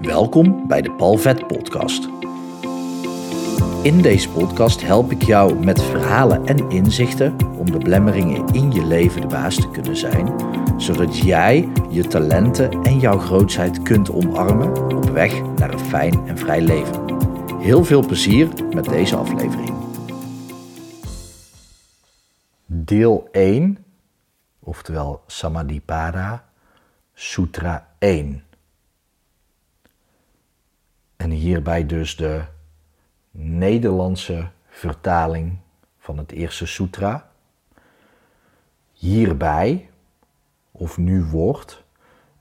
Welkom bij de Palvet Podcast. In deze podcast help ik jou met verhalen en inzichten om de blemmeringen in je leven de baas te kunnen zijn, zodat jij je talenten en jouw grootheid kunt omarmen op weg naar een fijn en vrij leven. Heel veel plezier met deze aflevering. Deel 1, oftewel Samadhipada, Sutra 1. En hierbij dus de Nederlandse vertaling van het eerste sutra. Hierbij, of nu wordt,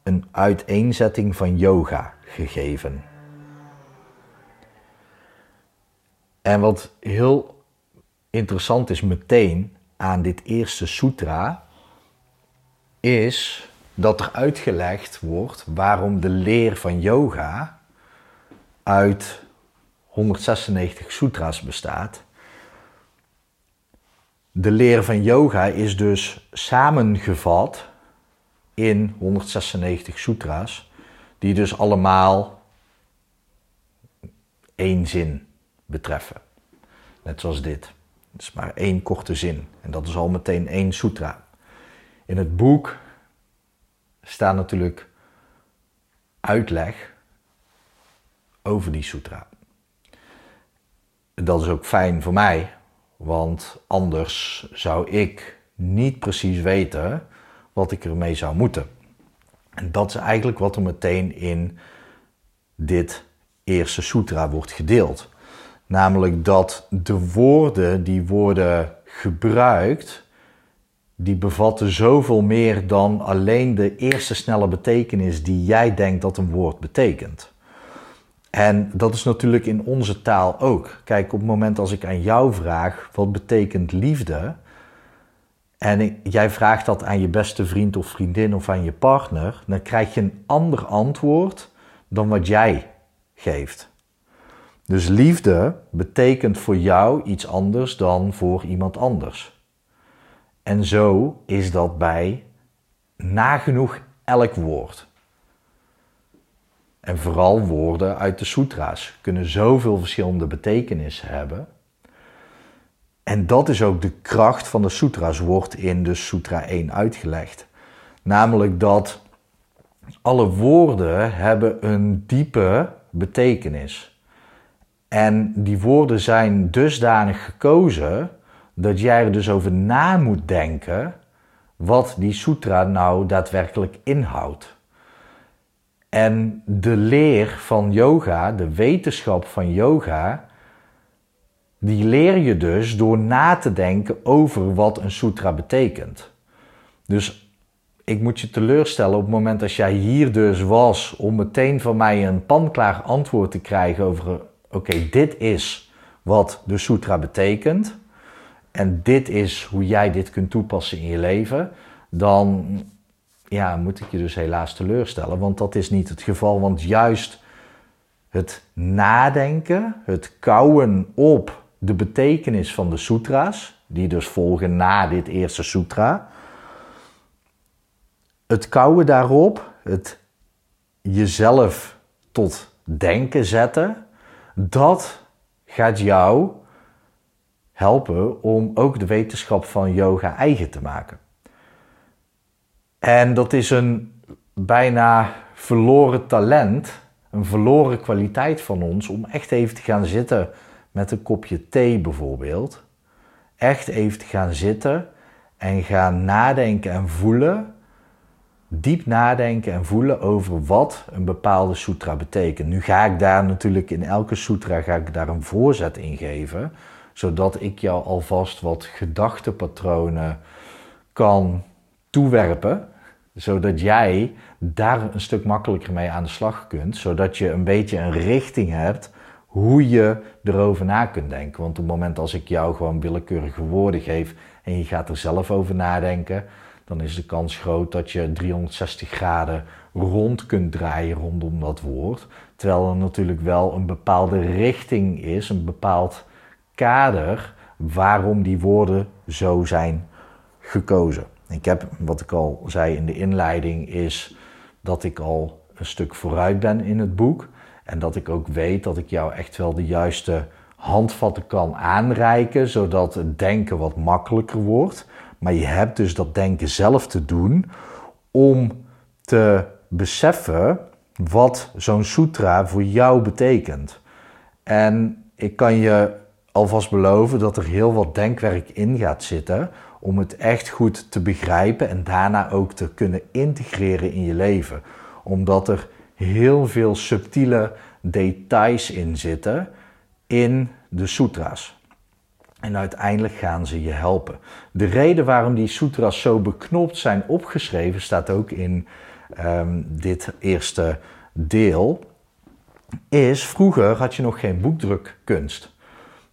een uiteenzetting van yoga gegeven. En wat heel interessant is meteen aan dit eerste sutra, is dat er uitgelegd wordt waarom de leer van yoga uit 196 sutra's bestaat. De leer van yoga is dus samengevat in 196 sutra's, die dus allemaal één zin betreffen. Net zoals dit. Het is maar één korte zin en dat is al meteen één sutra. In het boek staat natuurlijk uitleg over die sutra. Dat is ook fijn voor mij, want anders zou ik niet precies weten wat ik ermee zou moeten. En dat is eigenlijk wat er meteen in dit eerste sutra wordt gedeeld. Namelijk dat de woorden die worden gebruikt, die bevatten zoveel meer dan alleen de eerste snelle betekenis die jij denkt dat een woord betekent. En dat is natuurlijk in onze taal ook. Kijk, op het moment als ik aan jou vraag wat betekent liefde, en jij vraagt dat aan je beste vriend of vriendin of aan je partner, dan krijg je een ander antwoord dan wat jij geeft. Dus liefde betekent voor jou iets anders dan voor iemand anders. En zo is dat bij nagenoeg elk woord. En vooral woorden uit de sutra's kunnen zoveel verschillende betekenissen hebben. En dat is ook de kracht van de sutra's, wordt in de Sutra 1 uitgelegd. Namelijk dat alle woorden hebben een diepe betekenis. En die woorden zijn dusdanig gekozen dat jij er dus over na moet denken wat die sutra nou daadwerkelijk inhoudt. En de leer van yoga, de wetenschap van yoga, die leer je dus door na te denken over wat een sutra betekent. Dus ik moet je teleurstellen op het moment dat jij hier dus was om meteen van mij een panklaar antwoord te krijgen over, oké, dit is wat de sutra betekent en dit is hoe jij dit kunt toepassen in je leven, dan ja, moet ik je dus helaas teleurstellen, want dat is niet het geval. Want juist het nadenken, het kouwen op de betekenis van de sutra's, die dus volgen na dit eerste sutra, het kouwen daarop, het jezelf tot denken zetten, dat gaat jou helpen om ook de wetenschap van yoga eigen te maken. En dat is een bijna verloren talent, een verloren kwaliteit van ons om echt even te gaan zitten met een kopje thee bijvoorbeeld. Echt even te gaan zitten en gaan nadenken en voelen, diep nadenken en voelen over wat een bepaalde sutra betekent. Nu ga ik daar natuurlijk in elke sutra ga ik daar een voorzet in geven, zodat ik jou alvast wat gedachtepatronen kan toewerpen, zodat jij daar een stuk makkelijker mee aan de slag kunt, zodat je een beetje een richting hebt hoe je erover na kunt denken. Want op het moment als ik jou gewoon willekeurige woorden geef en je gaat er zelf over nadenken, dan is de kans groot dat je 360 graden rond kunt draaien rondom dat woord. Terwijl er natuurlijk wel een bepaalde richting is, een bepaald kader waarom die woorden zo zijn gekozen. Ik heb, wat ik al zei in de inleiding, is dat ik al een stuk vooruit ben in het boek. En dat ik ook weet dat ik jou echt wel de juiste handvatten kan aanreiken, zodat het denken wat makkelijker wordt. Maar je hebt dus dat denken zelf te doen om te beseffen wat zo'n sutra voor jou betekent. En ik kan je alvast beloven dat er heel wat denkwerk in gaat zitten om het echt goed te begrijpen en daarna ook te kunnen integreren in je leven. Omdat er heel veel subtiele details in zitten in de sutra's. En uiteindelijk gaan ze je helpen. De reden waarom die sutra's zo beknopt zijn opgeschreven staat ook in um, dit eerste deel. Is vroeger had je nog geen boekdrukkunst.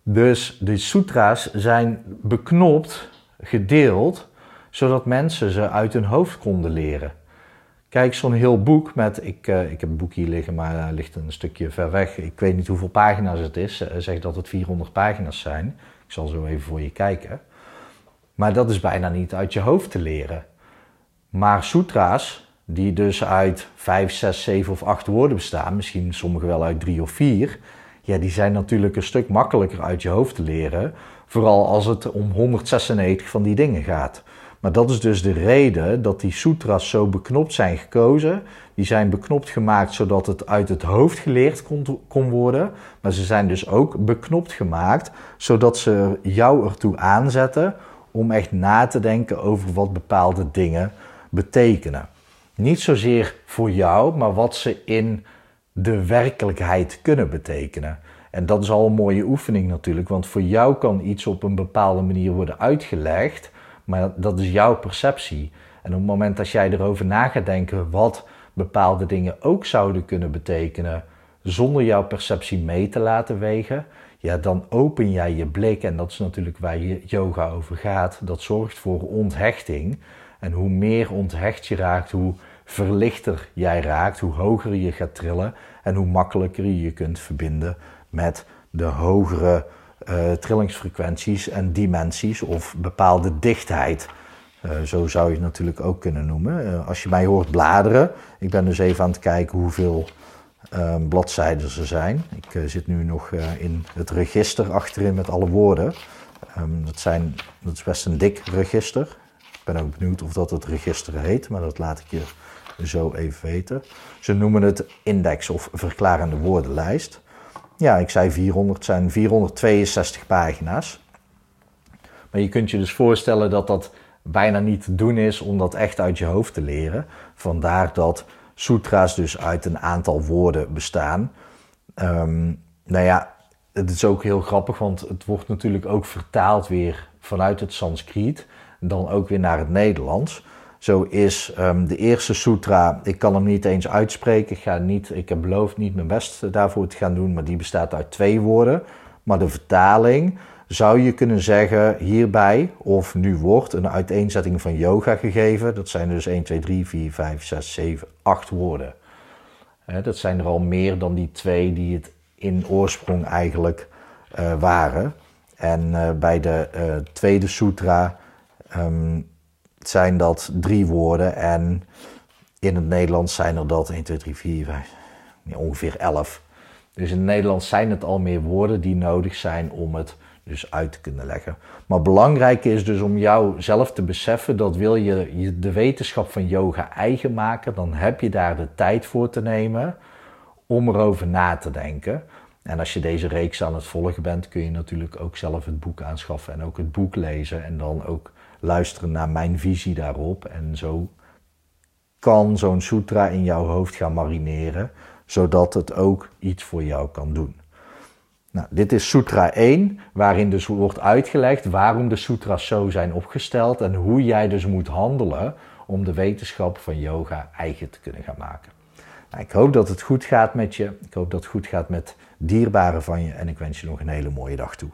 Dus de sutra's zijn beknopt, gedeeld, zodat mensen ze uit hun hoofd konden leren. Kijk, zo'n heel boek met, ik, uh, ik heb een boek hier liggen, maar hij ligt een stukje ver weg. Ik weet niet hoeveel pagina's het is. Uh, zeg dat het 400 pagina's zijn. Ik zal zo even voor je kijken. Maar dat is bijna niet uit je hoofd te leren. Maar sutra's, die dus uit 5, 6, 7 of 8 woorden bestaan, misschien sommige wel uit 3 of 4, ja, die zijn natuurlijk een stuk makkelijker uit je hoofd te leren. Vooral als het om 196 van die dingen gaat. Maar dat is dus de reden dat die sutras zo beknopt zijn gekozen. Die zijn beknopt gemaakt zodat het uit het hoofd geleerd kon, kon worden. Maar ze zijn dus ook beknopt gemaakt zodat ze jou ertoe aanzetten om echt na te denken over wat bepaalde dingen betekenen. Niet zozeer voor jou, maar wat ze in de werkelijkheid kunnen betekenen. En dat is al een mooie oefening natuurlijk, want voor jou kan iets op een bepaalde manier worden uitgelegd, maar dat is jouw perceptie. En op het moment dat jij erover na gaat denken wat bepaalde dingen ook zouden kunnen betekenen, zonder jouw perceptie mee te laten wegen, ja, dan open jij je blik. En dat is natuurlijk waar je yoga over gaat. Dat zorgt voor onthechting. En hoe meer onthecht je raakt, hoe verlichter jij raakt, hoe hoger je gaat trillen en hoe makkelijker je je kunt verbinden met de hogere uh, trillingsfrequenties en dimensies of bepaalde dichtheid. Uh, zo zou je het natuurlijk ook kunnen noemen. Uh, als je mij hoort bladeren, ik ben dus even aan het kijken hoeveel ehm, bladzijden er zijn. Ik zit nu nog in het register achterin met alle woorden. Um, dat, zijn, dat is best een dik register. Ik ben ook benieuwd of dat het register heet, maar dat laat ik je zo even weten. Ze noemen het index of verklarende woordenlijst. Ja, ik zei 400, zijn 462 pagina's. Maar je kunt je dus voorstellen dat dat bijna niet te doen is om dat echt uit je hoofd te leren. Vandaar dat sutra's dus uit een aantal woorden bestaan. Um, nou ja, het is ook heel grappig, want het wordt natuurlijk ook vertaald weer vanuit het Sanskriet, dan ook weer naar het Nederlands. Zo is um, de eerste sutra, ik kan hem niet eens uitspreken, ik, ga niet, ik heb beloofd niet mijn best daarvoor te gaan doen, maar die bestaat uit twee woorden. Maar de vertaling zou je kunnen zeggen hierbij, of nu wordt een uiteenzetting van yoga gegeven. Dat zijn dus 1, 2, 3, 4, 5, 6, 7, 8 woorden. dat zijn er al meer dan die twee die het in oorsprong eigenlijk uh, waren. En uh, bij de uh, tweede sutra um, zijn dat drie woorden en in het Nederlands zijn er dat 1, 2, 3, 4, 5, ongeveer 11. Dus in het Nederlands zijn het al meer woorden die nodig zijn om het dus uit te kunnen leggen. Maar belangrijk is dus om jou zelf te beseffen dat wil je de wetenschap van yoga eigen maken, dan heb je daar de tijd voor te nemen om erover na te denken. En als je deze reeks aan het volgen bent, kun je natuurlijk ook zelf het boek aanschaffen en ook het boek lezen en dan ook luisteren naar mijn visie daarop. En zo kan zo'n sutra in jouw hoofd gaan marineren, zodat het ook iets voor jou kan doen. Nou, dit is Sutra 1, waarin dus wordt uitgelegd waarom de sutras zo zijn opgesteld en hoe jij dus moet handelen om de wetenschap van yoga eigen te kunnen gaan maken. Nou, ik hoop dat het goed gaat met je. Ik hoop dat het goed gaat met dierbaren van je en ik wens je nog een hele mooie dag toe.